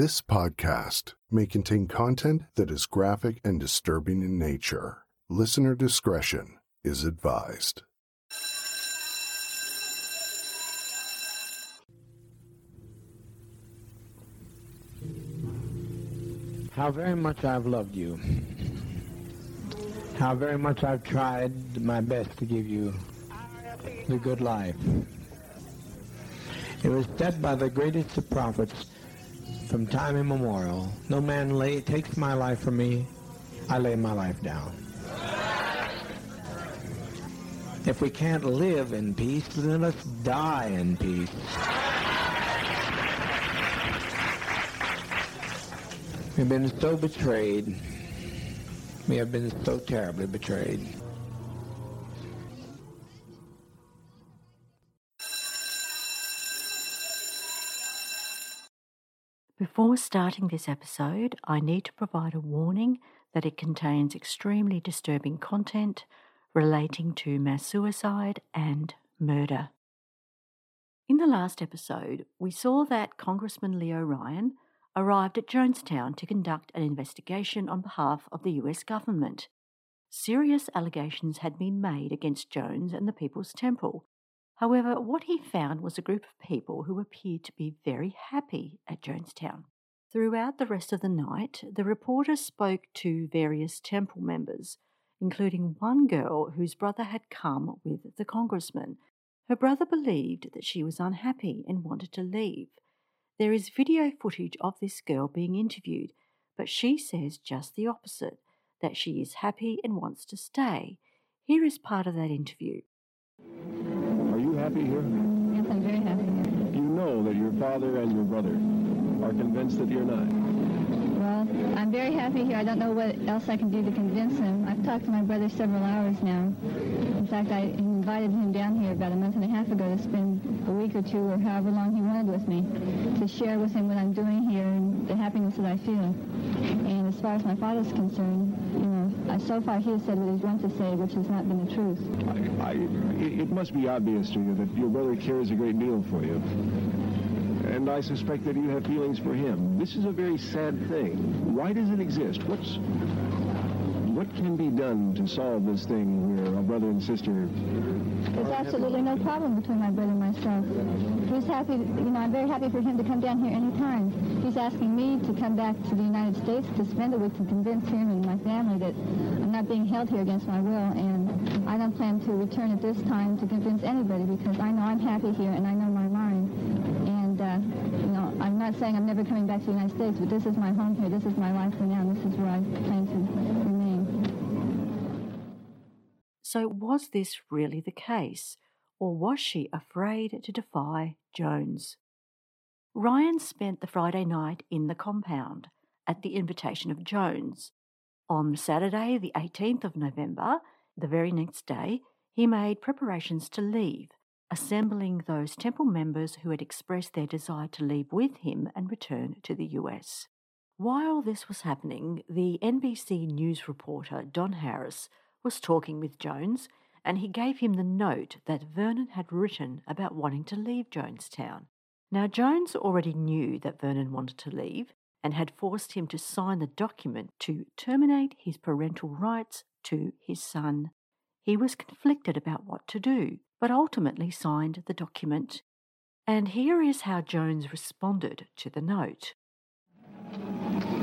This podcast may contain content that is graphic and disturbing in nature. Listener discretion is advised. How very much I've loved you. How very much I've tried my best to give you the good life. It was said by the greatest of prophets from time immemorial, no man lay, takes my life from me, I lay my life down. If we can't live in peace, then let's die in peace. We've been so betrayed. We have been so terribly betrayed. Before starting this episode, I need to provide a warning that it contains extremely disturbing content relating to mass suicide and murder. In the last episode, we saw that Congressman Leo Ryan arrived at Jonestown to conduct an investigation on behalf of the US government. Serious allegations had been made against Jones and the People's Temple. However, what he found was a group of people who appeared to be very happy at Jonestown. Throughout the rest of the night, the reporter spoke to various temple members, including one girl whose brother had come with the congressman. Her brother believed that she was unhappy and wanted to leave. There is video footage of this girl being interviewed, but she says just the opposite that she is happy and wants to stay. Here is part of that interview. Happy here? Yes, I'm very happy here. You know that your father and your brother are convinced that you're not. I'm very happy here. I don't know what else I can do to convince him. I've talked to my brother several hours now. In fact, I invited him down here about a month and a half ago to spend a week or two or however long he wanted with me to share with him what I'm doing here and the happiness that I feel. And as far as my father's concerned, you know, so far he has said what he's wanted to say, which has not been the truth. I, I, it must be obvious to you that your brother cares a great deal for you. And I suspect that you have feelings for him. This is a very sad thing. Why does it exist? What's what can be done to solve this thing where a brother and sister There's absolutely no problem between my brother and myself. He's happy, you know, I'm very happy for him to come down here anytime. He's asking me to come back to the United States to spend a week to convince him and my family that I'm not being held here against my will. And I don't plan to return at this time to convince anybody because I know I'm happy here and I know my. Uh, you know, I'm not saying I'm never coming back to the United States, but this is my home here. This is my life for now. And this is where I plan to remain. So, was this really the case, or was she afraid to defy Jones? Ryan spent the Friday night in the compound at the invitation of Jones. On Saturday, the 18th of November, the very next day, he made preparations to leave, assembling those temple members who had expressed their desire to leave with him and return to the US. While this was happening, the NBC News reporter Don Harris was talking with Jones, and he gave him the note that Vernon had written about wanting to leave Jonestown. Now, Jones already knew that Vernon wanted to leave and had forced him to sign the document to terminate his parental rights to his son. He was conflicted about what to do, but ultimately signed the document. And here is how Jones responded to the note.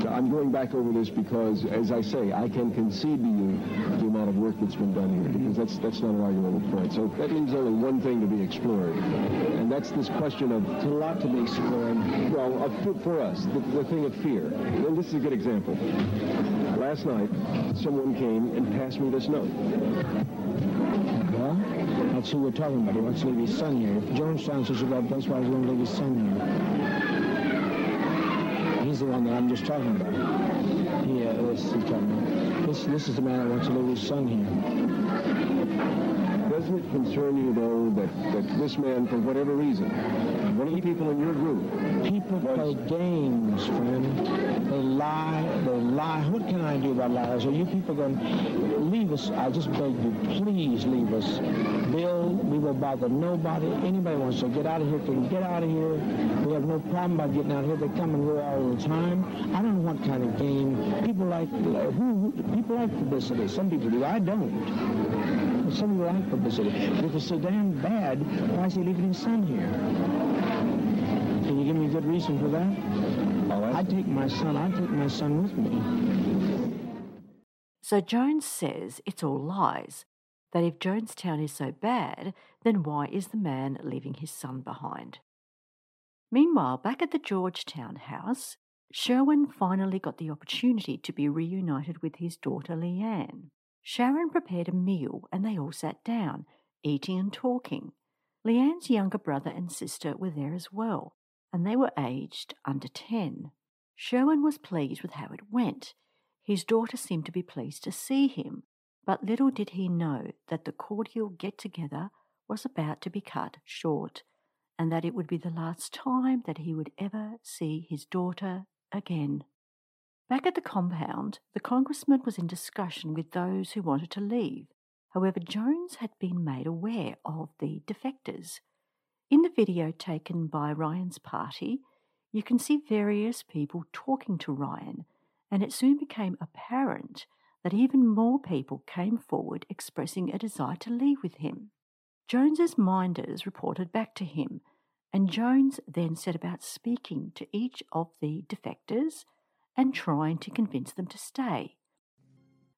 I'm going back over this because, as I say, I can concede to you the amount of work that's been done here, because that's that's not an arguable point. So that leaves only one thing to be explored, and that's this question of There's a lot to be explored. well, of, for- for us, the, the thing of fear. And this is a good example. Last night, someone came and passed me this note. That's who we're talking about. He wants to leave his son here. If such a bad place, why does he want to leave his son here? He's the one that I'm just talking about. Yeah, uh, this he's talking about. This, this is the man that wants to leave his son here. Does Doesn't it concern you, though, that, that this man, for whatever reason, one of the people in your group... People play games, friend. They lie. They lie. What can I do about lies? Are you people going to leave us? I just beg you, please leave us. Bill, we will bother nobody. Anybody wants to get out of here can get out of here. We have no problem about getting out of here. They come and go all the time. I don't know what kind of game. People like, uh, who, who people like publicity. Some people do. I don't. Some of people like publicity. But if it's so damn bad, why is he leaving his son here? Can you give me a good reason for that? Oh, I'd take my son. I'd take my son with me. So Jones says it's all lies. That if Jonestown is so bad, then why is the man leaving his son behind? Meanwhile, back at the Georgetown house, Sherwin finally got the opportunity to be reunited with his daughter Leanne. Sharon prepared a meal and they all sat down, eating and talking. Leanne's younger brother and sister were there as well, and they were aged under 10. Sherwin was pleased with how it went. His daughter seemed to be pleased to see him, but little did he know that the cordial get together was about to be cut short, and that it would be the last time that he would ever see his daughter again. Back at the compound, the congressman was in discussion with those who wanted to leave. However, Jones had been made aware of the defectors. In the video taken by Ryan's party, you can see various people talking to Ryan, and it soon became apparent that even more people came forward expressing a desire to leave with him. Jones's minders reported back to him and Jones then set about speaking to each of the defectors and trying to convince them to stay.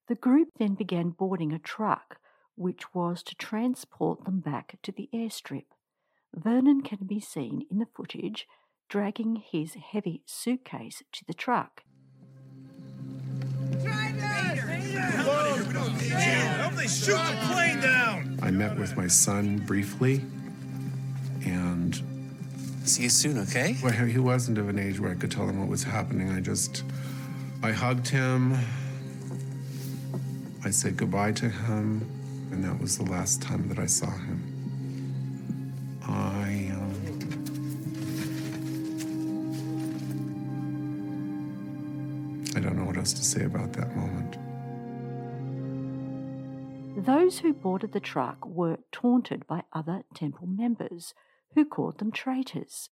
The group then began boarding a truck, which was to transport them back to the airstrip. Vernon can be seen in the footage dragging his heavy suitcase to the truck. I met with my son briefly, and See you soon, okay? well, he wasn't of an age where I could tell him what was happening. I just, I hugged him. I said goodbye to him, and that was the last time that I saw him. I, um, I don't know what else to say about that moment. Those who boarded the truck were taunted by other temple members who called them traitors.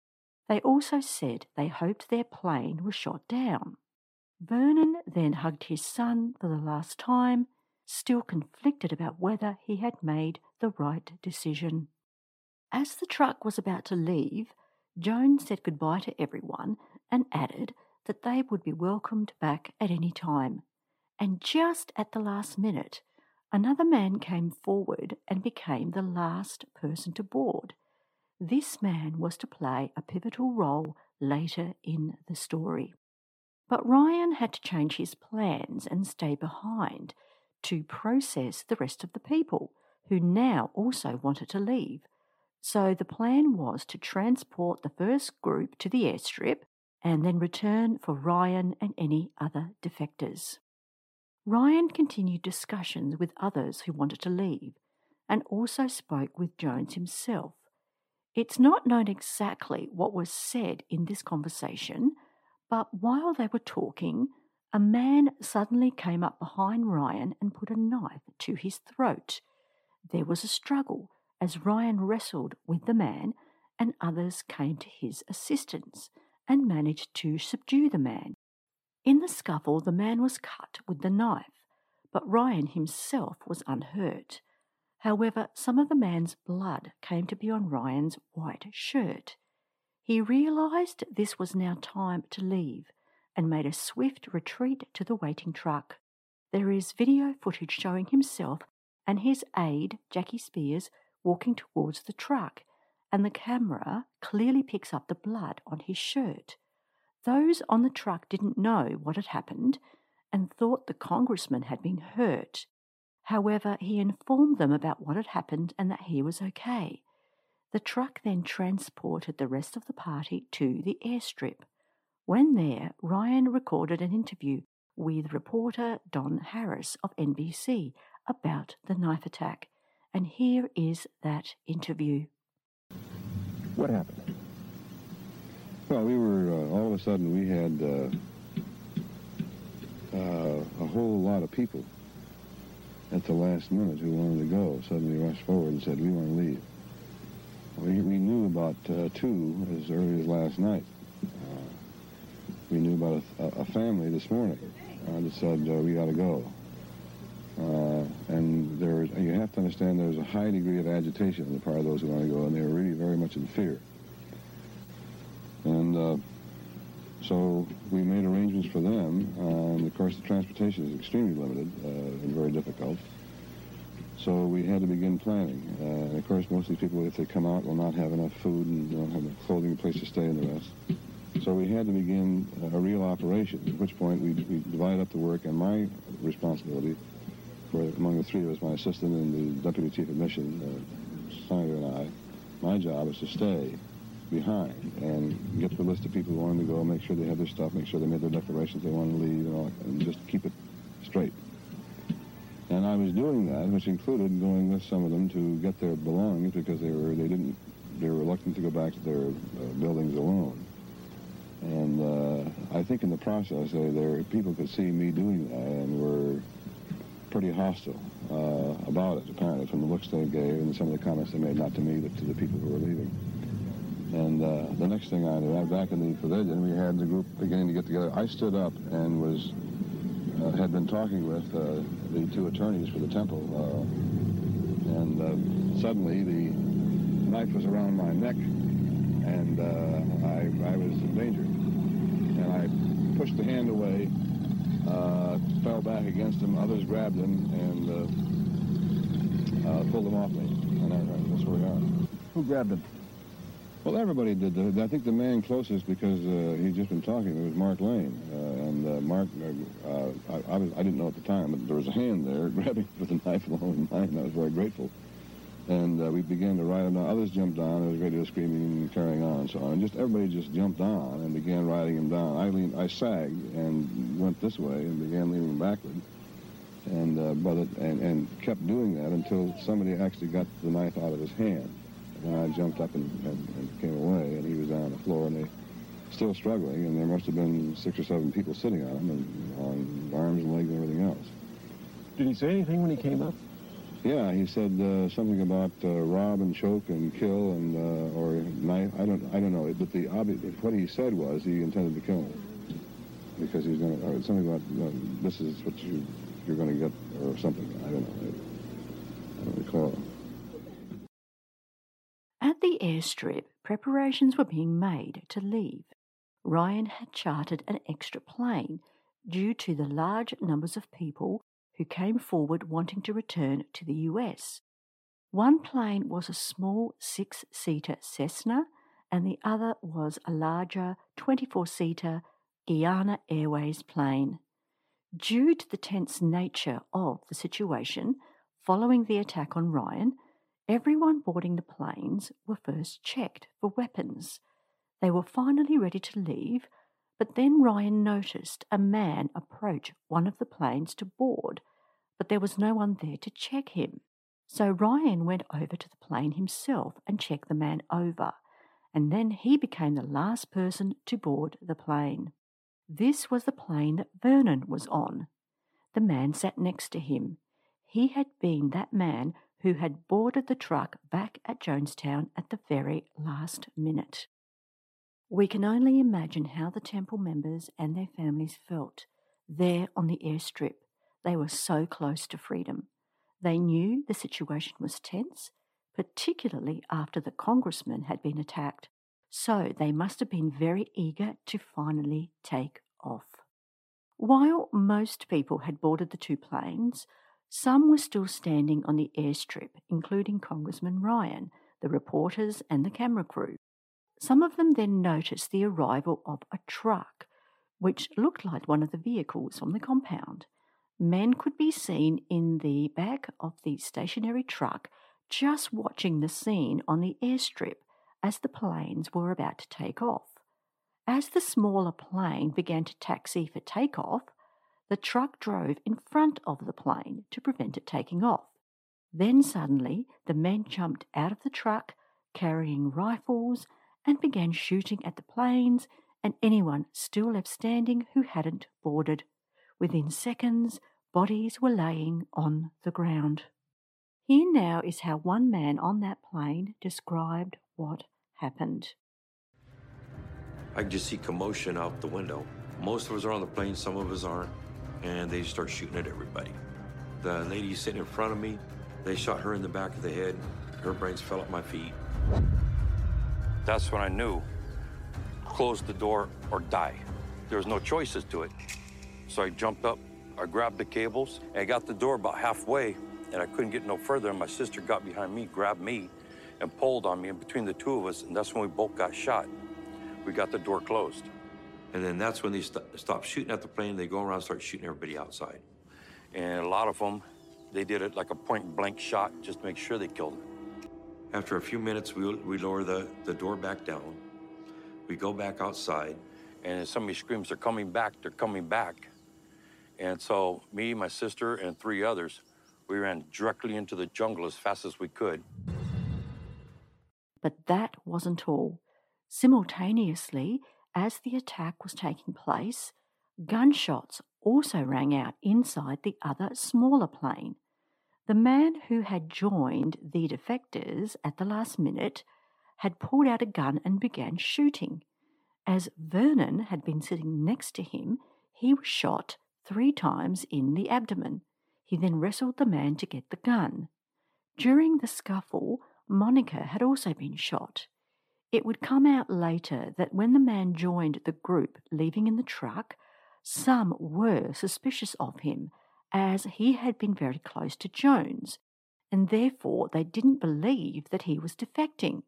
They also said they hoped their plane was shot down. Vernon then hugged his son for the last time, still conflicted about whether he had made the right decision. As the truck was about to leave, Jones said goodbye to everyone and added that they would be welcomed back at any time. And just at the last minute, another man came forward and became the last person to board. This man was to play a pivotal role later in the story. But Ryan had to change his plans and stay behind to process the rest of the people who now also wanted to leave. So the plan was to transport the first group to the airstrip and then return for Ryan and any other defectors. Ryan continued discussions with others who wanted to leave and also spoke with Jones himself. It's not known exactly what was said in this conversation, but while they were talking, a man suddenly came up behind Ryan and put a knife to his throat. There was a struggle as Ryan wrestled with the man, and others came to his assistance and managed to subdue the man. In the scuffle, the man was cut with the knife, but Ryan himself was unhurt. However, some of the man's blood came to be on Ryan's white shirt. He realized this was now time to leave and made a swift retreat to the waiting truck. There is video footage showing himself and his aide, Jackie Speier, walking towards the truck, and the camera clearly picks up the blood on his shirt. Those on the truck didn't know what had happened and thought the congressman had been hurt. However, he informed them about what had happened and that he was okay. The truck then transported the rest of the party to the airstrip. When there, Ryan recorded an interview with reporter Don Harris of NBC about the knife attack, And here is that interview. What happened? Well, we were, uh, all of a sudden, we had uh, uh, a whole lot of people at the last minute who wanted to go suddenly rushed forward and said, we want to leave. We, we knew about uh, two as early as last night. Uh, we knew about a, a, family this morning uh, that said, we got to go. Uh, and there, you have to understand there was a high degree of agitation on the part of those who want to go, and they were really very much in fear. And uh, so we made arrangements for them. and of course, the transportation is extremely limited and very difficult. So we had to begin planning. Uh, and of course, most of these people, if they come out, will not have enough food and don't have enough clothing, a place to stay, and the rest. So we had to begin a real operation, at which point we, we divided up the work, and my responsibility for, among the three of us, my assistant and the deputy chief of mission, uh, Snyder and I, my job is to stay behind and get the list of people who wanted to go, make sure they had their stuff, make sure they made their declarations they wanted to leave, and, all, and just keep it straight. And I was doing that, which included going with some of them to get their belongings because they were they didn't they were reluctant to go back to their uh, buildings alone. And uh, I think in the process, they, there people could see me doing that and were pretty hostile uh, about it. Apparently, from the looks they gave and some of the comments they made, not to me, but to the people who were leaving. And uh, the next thing I knew, back in the pavilion, we had the group beginning to get together. I stood up and was uh, had been talking with uh, the two attorneys for the temple, uh, and uh, suddenly the knife was around my neck, and uh, I, I was in danger. And I pushed the hand away, fell back against him. Others grabbed him and pulled him off me, and that's where we are. Who grabbed him? Well, everybody did. I think the man closest, because uh, he'd just been talking, was Mark Lane. Uh, and uh, Mark, uh, uh, I, I, was, I, didn't know at the time, but there was a hand there grabbing with a knife along in mine. I was very grateful. And uh, we began to ride down. Others jumped on. There was radio screaming and carrying on and so on. And just everybody just jumped on and began riding him down. I leaned, I sagged and went this way and began leaning backward. And, but it, and, and kept doing that until somebody actually got the knife out of his hand. I jumped up and, and, and, came away, and he was down on the floor, and they still struggling, and there must have been six or seven people sitting on him, and on arms and legs and everything else. Did he say anything when he came up? Yeah, he said uh, something about uh, rob and choke and kill and uh, or knife. I don't, I don't know. But the obvious, what he said was he intended to kill me because he's going to, or something about this is what you, you're going to get, or something. I don't know. I don't recall. At the airstrip, preparations were being made to leave. Ryan had chartered an extra plane due to the large numbers of people who came forward wanting to return to the US. One plane was a small six seater Cessna, and the other was a larger 24 seater Guyana Airways plane. Due to the tense nature of the situation following the attack on Ryan, Everyone boarding the planes were first checked for weapons. They were finally ready to leave, but then Ryan noticed a man approach one of the planes to board, but there was no one there to check him. So Ryan went over to the plane himself and checked the man over, and then he became the last person to board the plane. This was the plane that Vernon was on. The man sat next to him. He had been that man who had boarded the truck back at Jonestown at the very last minute. We can only imagine how the temple members and their families felt there on the airstrip. They were so close to freedom. They knew the situation was tense, particularly after the congressman had been attacked, so they must have been very eager to finally take off. While most people had boarded the two planes, some were still standing on the airstrip, including Congressman Ryan, the reporters, and the camera crew. Some of them then noticed the arrival of a truck, which looked like one of the vehicles from the compound. Men could be seen in the back of the stationary truck just watching the scene on the airstrip as the planes were about to take off. As the smaller plane began to taxi for takeoff, the truck drove in front of the plane to prevent it taking off. Then suddenly the men jumped out of the truck carrying rifles and began shooting at the planes and anyone still left standing who hadn't boarded. Within seconds, bodies were laying on the ground. Here now is how one man on that plane described what happened. I could just see commotion out the window. Most of us are on the plane, some of us aren't, and they start shooting at everybody. The lady sitting in front of me, they shot her in the back of the head. Her brains fell at my feet. That's when I knew close the door or die. There was no choices to it. So I jumped up, I grabbed the cables, and I got the door about halfway, and I couldn't get no further. And my sister got behind me, grabbed me, and pulled on me. And between the two of us, and that's when we both got shot. We got the door closed. And then that's when they st- stop shooting at the plane. They go around and start shooting everybody outside. And a lot of them, they did it like a point blank shot just to make sure they killed them. After a few minutes, we, we lower the, the door back down. We go back outside. And somebody screams, they're coming back, they're coming back. And so me, my sister, and three others, we ran directly into the jungle as fast as we could. But that wasn't all. Simultaneously, as the attack was taking place, gunshots also rang out inside the other smaller plane. The man who had joined the defectors at the last minute had pulled out a gun and began shooting. As Vernon had been sitting next to him, he was shot three times in the abdomen. He then wrestled the man to get the gun. During the scuffle, Monica had also been shot. It would come out later that when the man joined the group leaving in the truck, some were suspicious of him, as he had been very close to Jones, and therefore they didn't believe that he was defecting,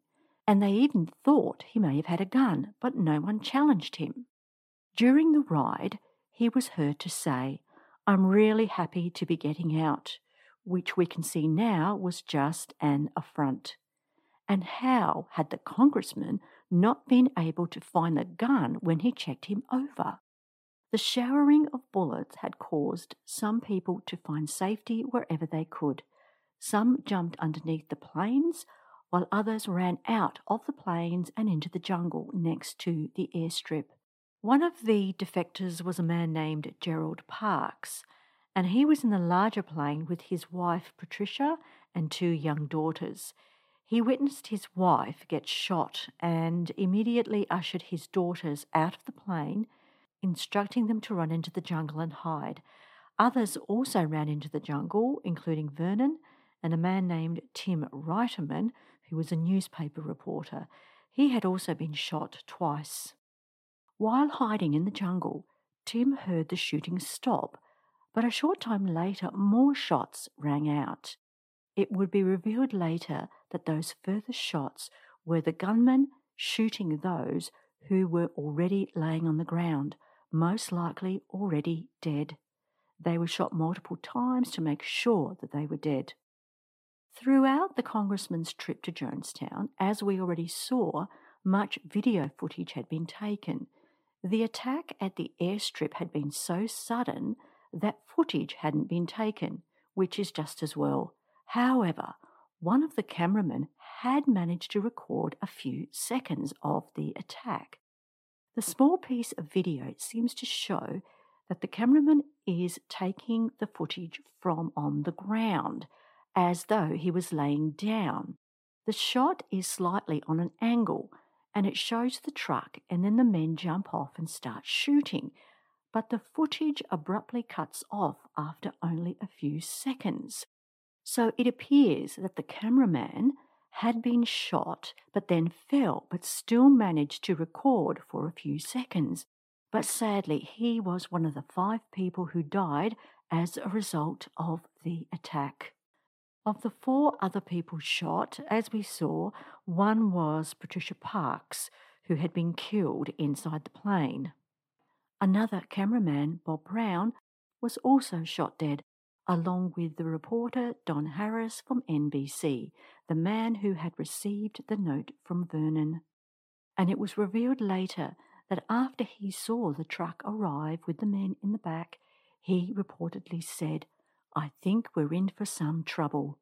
and they even thought he may have had a gun, but no one challenged him. During the ride, he was heard to say, I'm really happy to be getting out, which we can see now was just an affront. And how had the congressman not been able to find the gun when he checked him over? The showering of bullets had caused some people to find safety wherever they could. Some jumped underneath the planes, while others ran out of the planes and into the jungle next to the airstrip. One of the defectors was a man named Gerald Parks, and he was in the larger plane with his wife Patricia and two young daughters. He witnessed his wife get shot and immediately ushered his daughters out of the plane, instructing them to run into the jungle and hide. Others also ran into the jungle, including Vernon and a man named Tim Reiterman, who was a newspaper reporter. He had also been shot twice. While hiding in the jungle, Tim heard the shooting stop, but a short time later, more shots rang out. It would be revealed later that those further shots were the gunmen shooting those who were already laying on the ground, most likely already dead. They were shot multiple times to make sure that they were dead. Throughout the Congressman's trip to Jonestown, as we already saw, much video footage had been taken. The attack at the airstrip had been so sudden that footage hadn't been taken, which is just as well. However, one of the cameramen had managed to record a few seconds of the attack. The small piece of video seems to show that the cameraman is taking the footage from on the ground, as though he was laying down. The shot is slightly on an angle, and it shows the truck, and then the men jump off and start shooting. But the footage abruptly cuts off after only a few seconds. So it appears that the cameraman had been shot but then fell, but still managed to record for a few seconds. But sadly, he was one of the five people who died as a result of the attack. Of the four other people shot, as we saw, one was Patricia Parks, who had been killed inside the plane. Another cameraman, Bob Brown, was also shot dead along with the reporter Don Harris from NBC, the man who had received the note from Vernon. And it was revealed later that after he saw the truck arrive with the men in the back, he reportedly said, I think we're in for some trouble.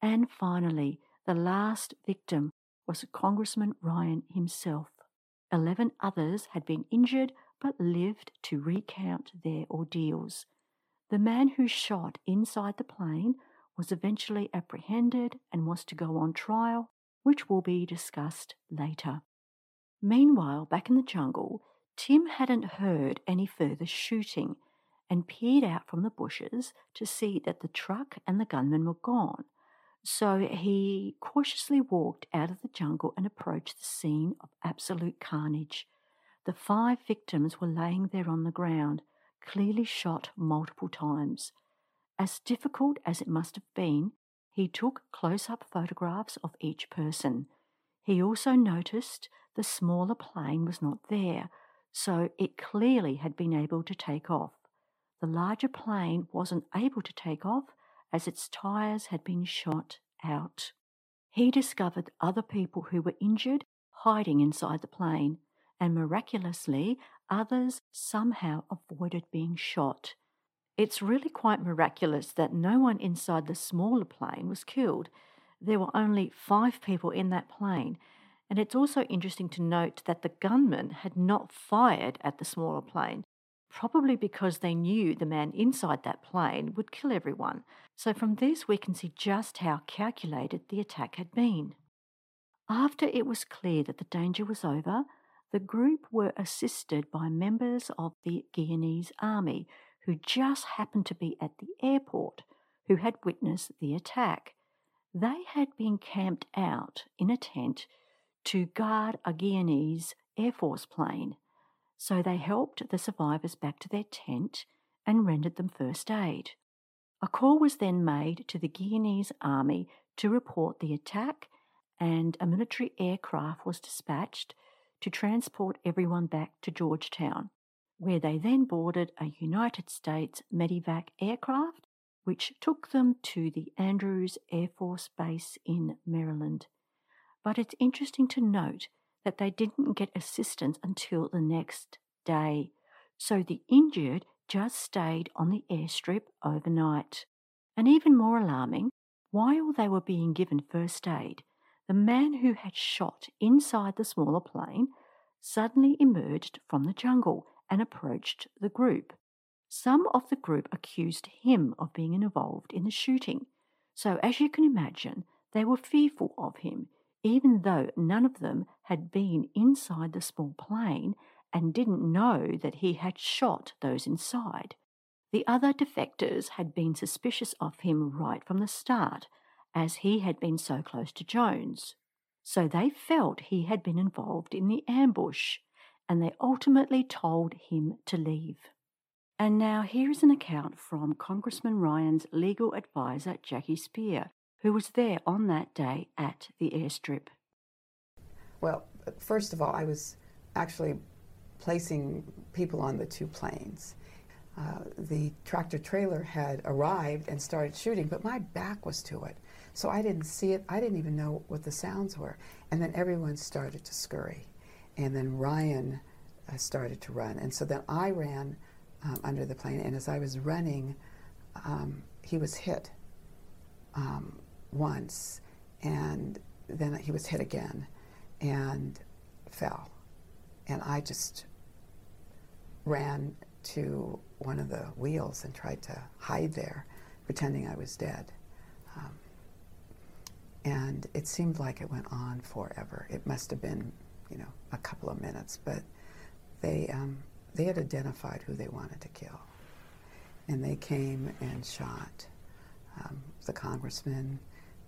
And finally, the last victim was Congressman Ryan himself. Eleven others had been injured but lived to recount their ordeals. The man who shot inside the plane was eventually apprehended and was to go on trial, which will be discussed later. Meanwhile, back in the jungle, Tim hadn't heard any further shooting and peered out from the bushes to see that the truck and the gunmen were gone. So he cautiously walked out of the jungle and approached the scene of absolute carnage. The five victims were laying there on the ground, clearly shot multiple times. As difficult as it must have been, he took close up photographs of each person. He also noticed the smaller plane was not there, so it clearly had been able to take off. The larger plane wasn't able to take off as its tyres had been shot out. He discovered other people who were injured hiding inside the plane and miraculously, others somehow avoided being shot. It's really quite miraculous that no one inside the smaller plane was killed. There were only five people in that plane, and it's also interesting to note that the gunmen had not fired at the smaller plane, probably because they knew the man inside that plane would kill everyone. So, from this, we can see just how calculated the attack had been. After it was clear that the danger was over, the group were assisted by members of the Guyanese army who just happened to be at the airport who had witnessed the attack. They had been camped out in a tent to guard a Guyanese Air Force plane, so they helped the survivors back to their tent and rendered them first aid. A call was then made to the Guyanese army to report the attack, and a military aircraft was dispatched to transport everyone back to Georgetown, where they then boarded a United States Medivac aircraft, which took them to the Andrews Air Force Base in Maryland. But it's interesting to note that they didn't get assistance until the next day, so the injured just stayed on the airstrip overnight. And even more alarming, while they were being given first aid, the man who had shot inside the smaller plane suddenly emerged from the jungle and approached the group. Some of the group accused him of being involved in the shooting, so as you can imagine, they were fearful of him, even though none of them had been inside the small plane and didn't know that he had shot those inside. The other defectors had been suspicious of him right from the start as he had been so close to Jones. So they felt he had been involved in the ambush, and they ultimately told him to leave. And now here is an account from Congressman Ryan's legal advisor, Jackie Speier, who was there on that day at the airstrip. Well, first of all, I was actually placing people on the two planes. Uh, the tractor trailer had arrived and started shooting, but my back was to it. So I didn't see it. I didn't even know what the sounds were. And then everyone started to scurry. And then Ryan uh, started to run. And so then I ran um, under the plane. And as I was running, um, he was hit um, once. And then he was hit again and fell. And I just ran to one of the wheels and tried to hide there, pretending I was dead. Um, and it seemed like it went on forever. It must have been, you know, a couple of minutes, but they um, they had identified who they wanted to kill, and they came and shot um, the congressman.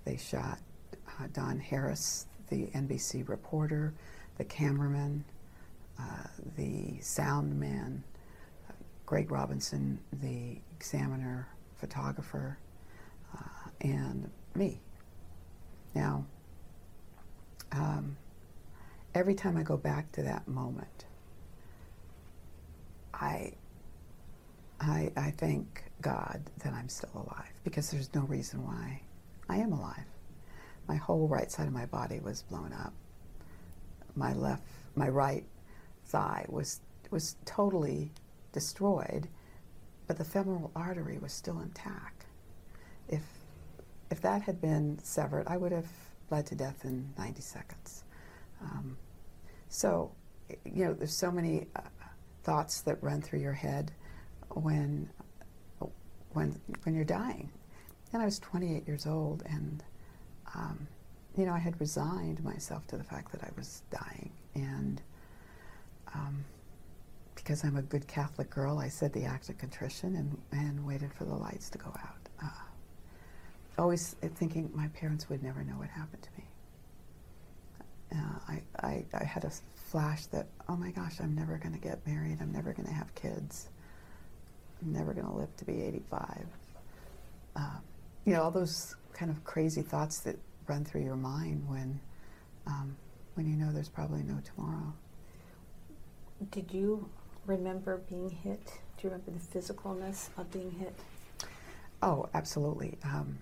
They shot uh, Don Harris, the NBC reporter, the cameraman, uh, the sound man, uh, Greg Robinson, the examiner, photographer, uh, and me. Now, um, every time I go back to that moment, I, I, I thank God that I'm still alive because there's no reason why I am alive. My whole right side of my body was blown up. My left, my right thigh was was totally destroyed, but the femoral artery was still intact. If if that had been severed, I would have bled to death in 90 seconds. Um, so, you know, there's so many uh, thoughts that run through your head when, when, when you're dying. And I was 28 years old, and um, you know, I had resigned myself to the fact that I was dying, and um, because I'm a good Catholic girl, I said the act of contrition and, and waited for the lights to go out. Uh, always thinking my parents would never know what happened to me. Uh, I, I, I had a flash that, oh my gosh, I'm never going to get married. I'm never going to have kids. I'm never going to live to be 85. Uh, you know, all those kind of crazy thoughts that run through your mind when, um, when you know there's probably no tomorrow. Did you remember being hit? Do you remember the physicalness of being hit? Oh, absolutely. Um,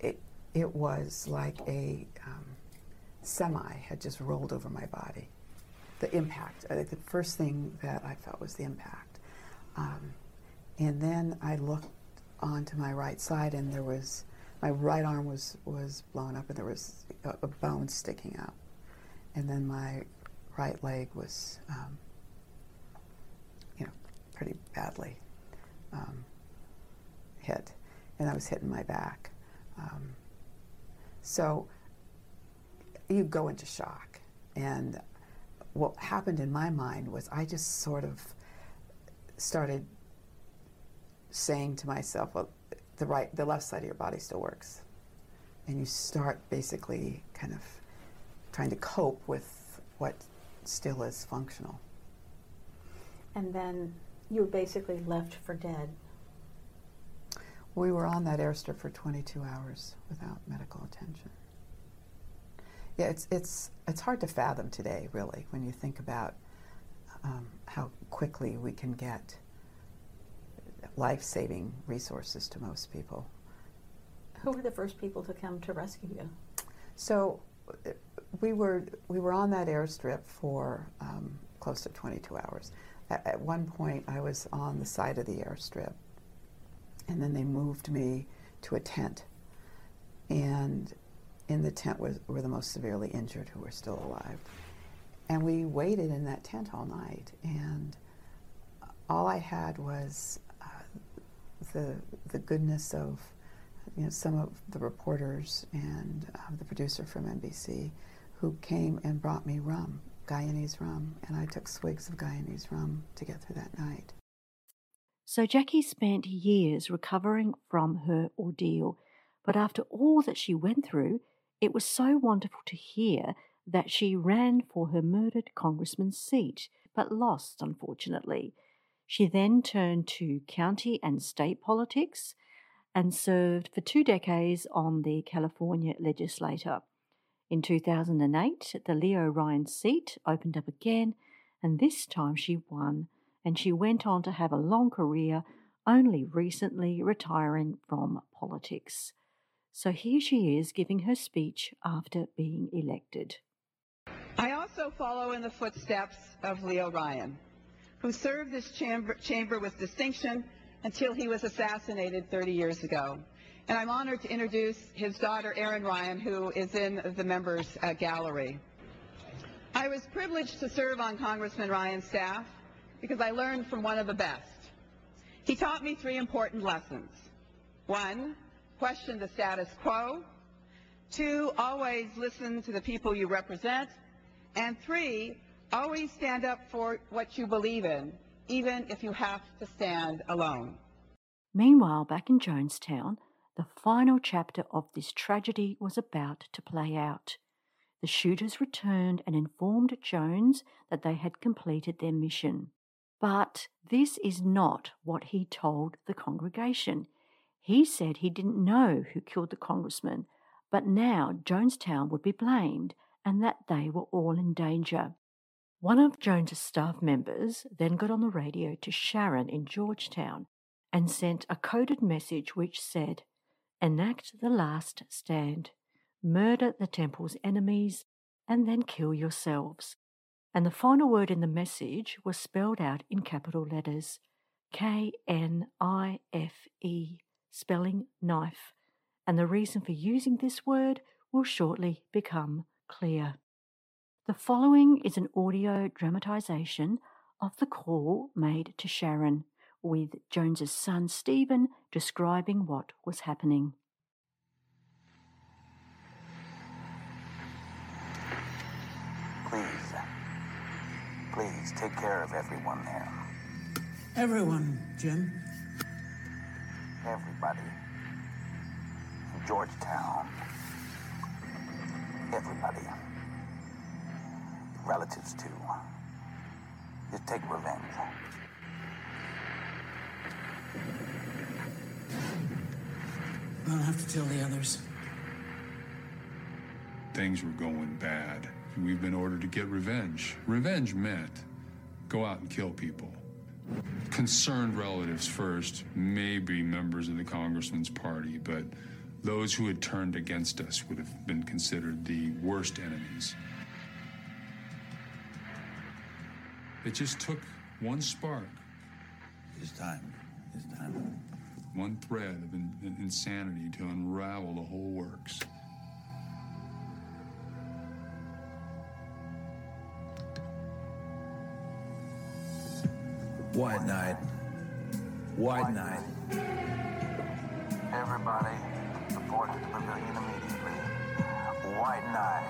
it it was like a um, semi had just rolled over my body. The impact. The first thing that I felt was the impact, um, and then I looked onto my right side, and there was my right arm was was blown up, and there was a, a bone sticking out, and then my right leg was um, pretty badly um, hit, and I was hitting my back. Um, so you go into shock. And what happened in my mind was I just sort of started saying to myself, well, the right, the left side of your body still works. And you start basically kind of trying to cope with what still is functional. And then you're basically left for dead. We were on that airstrip for 22 hours without medical attention. Yeah, it's it's it's hard to fathom today, really, when you think about um, how quickly we can get life-saving resources to most people. Who were the first people to come to rescue you? So we were we were on that airstrip for um, close to 22 hours at, at one point I was on the side of the airstrip, and then they moved me to a tent. And in the tent was, were the most severely injured who were still alive. And we waited in that tent all night, and all I had was uh, the, the goodness of you know, some of the reporters and uh, the producer from NBC who came and brought me rum Guyanese rum, and I took swigs of Guyanese rum to get through that night. So Jackie spent years recovering from her ordeal, but after all that she went through, it was so wonderful to hear that she ran for her murdered congressman's seat, but lost, unfortunately. She then turned to county and state politics and served for two decades on the California legislature. In 2008, the Leo Ryan seat opened up again, and this time she won, and she went on to have a long career, only recently retiring from politics. So here she is giving her speech after being elected. I also follow in the footsteps of Leo Ryan, who served this chamber, chamber with distinction until he was assassinated 30 years ago. And I'm honored to introduce his daughter, Erin Ryan, who is in the members uh, gallery. I was privileged to serve on Congressman Ryan's staff because I learned from one of the best. He taught me three important lessons. One, question the status quo. Two, always listen to the people you represent. And three, always stand up for what you believe in, even if you have to stand alone. Meanwhile, back in Jonestown, the final chapter of this tragedy was about to play out. The shooters returned and informed Jones that they had completed their mission. But this is not what he told the congregation. He said he didn't know who killed the congressman, but now Jonestown would be blamed and that they were all in danger. One of Jones's staff members then got on the radio to Sharon in Georgetown and sent a coded message which said, enact the last stand, murder the temple's enemies, and then kill yourselves. And the final word in the message was spelled out in capital letters K N I F E, spelling knife. and the reason for using this word will shortly become clear. The following is an audio dramatization of the call made to Sharon, with Jones's son Stephen describing what was happening. Please, please take care of everyone there. Everyone, Jim. Everybody. In Georgetown. Everybody. Relatives, too. Just take revenge. I'll have to tell the others. Things were going bad. We've been ordered to get revenge. Revenge meant go out and kill people. Concerned relatives first, maybe members of the congressman's party, but those who had turned against us would have been considered the worst enemies. It just took one spark. It's time. It's time. One thread of in- insanity to unravel the whole works. White Night. White Night. Everybody, report to the pavilion immediately. White Night.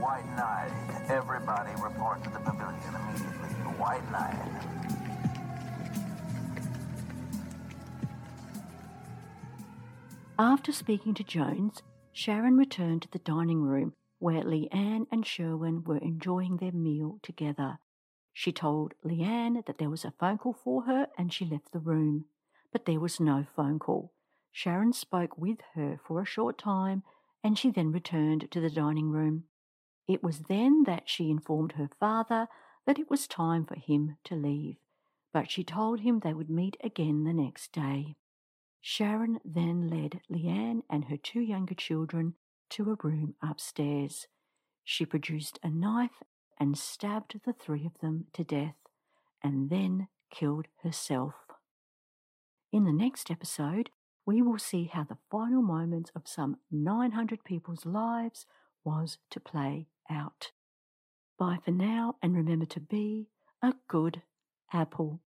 White Night. Everybody, report to the pavilion immediately. White Night. After speaking to Jones, Sharon returned to the dining room where Liane and Sherwin were enjoying their meal together. She told Liane that there was a phone call for her and she left the room. But there was no phone call. Sharon spoke with her for a short time and she then returned to the dining room. It was then that she informed her father that it was time for him to leave, but she told him they would meet again the next day. Sharon then led Liane and her two younger children to a room upstairs. She produced a knife and stabbed the three of them to death, and then killed herself. In the next episode, we will see how the final moments of some 900 people's lives was to play out. Bye for now, and remember to be a good apple.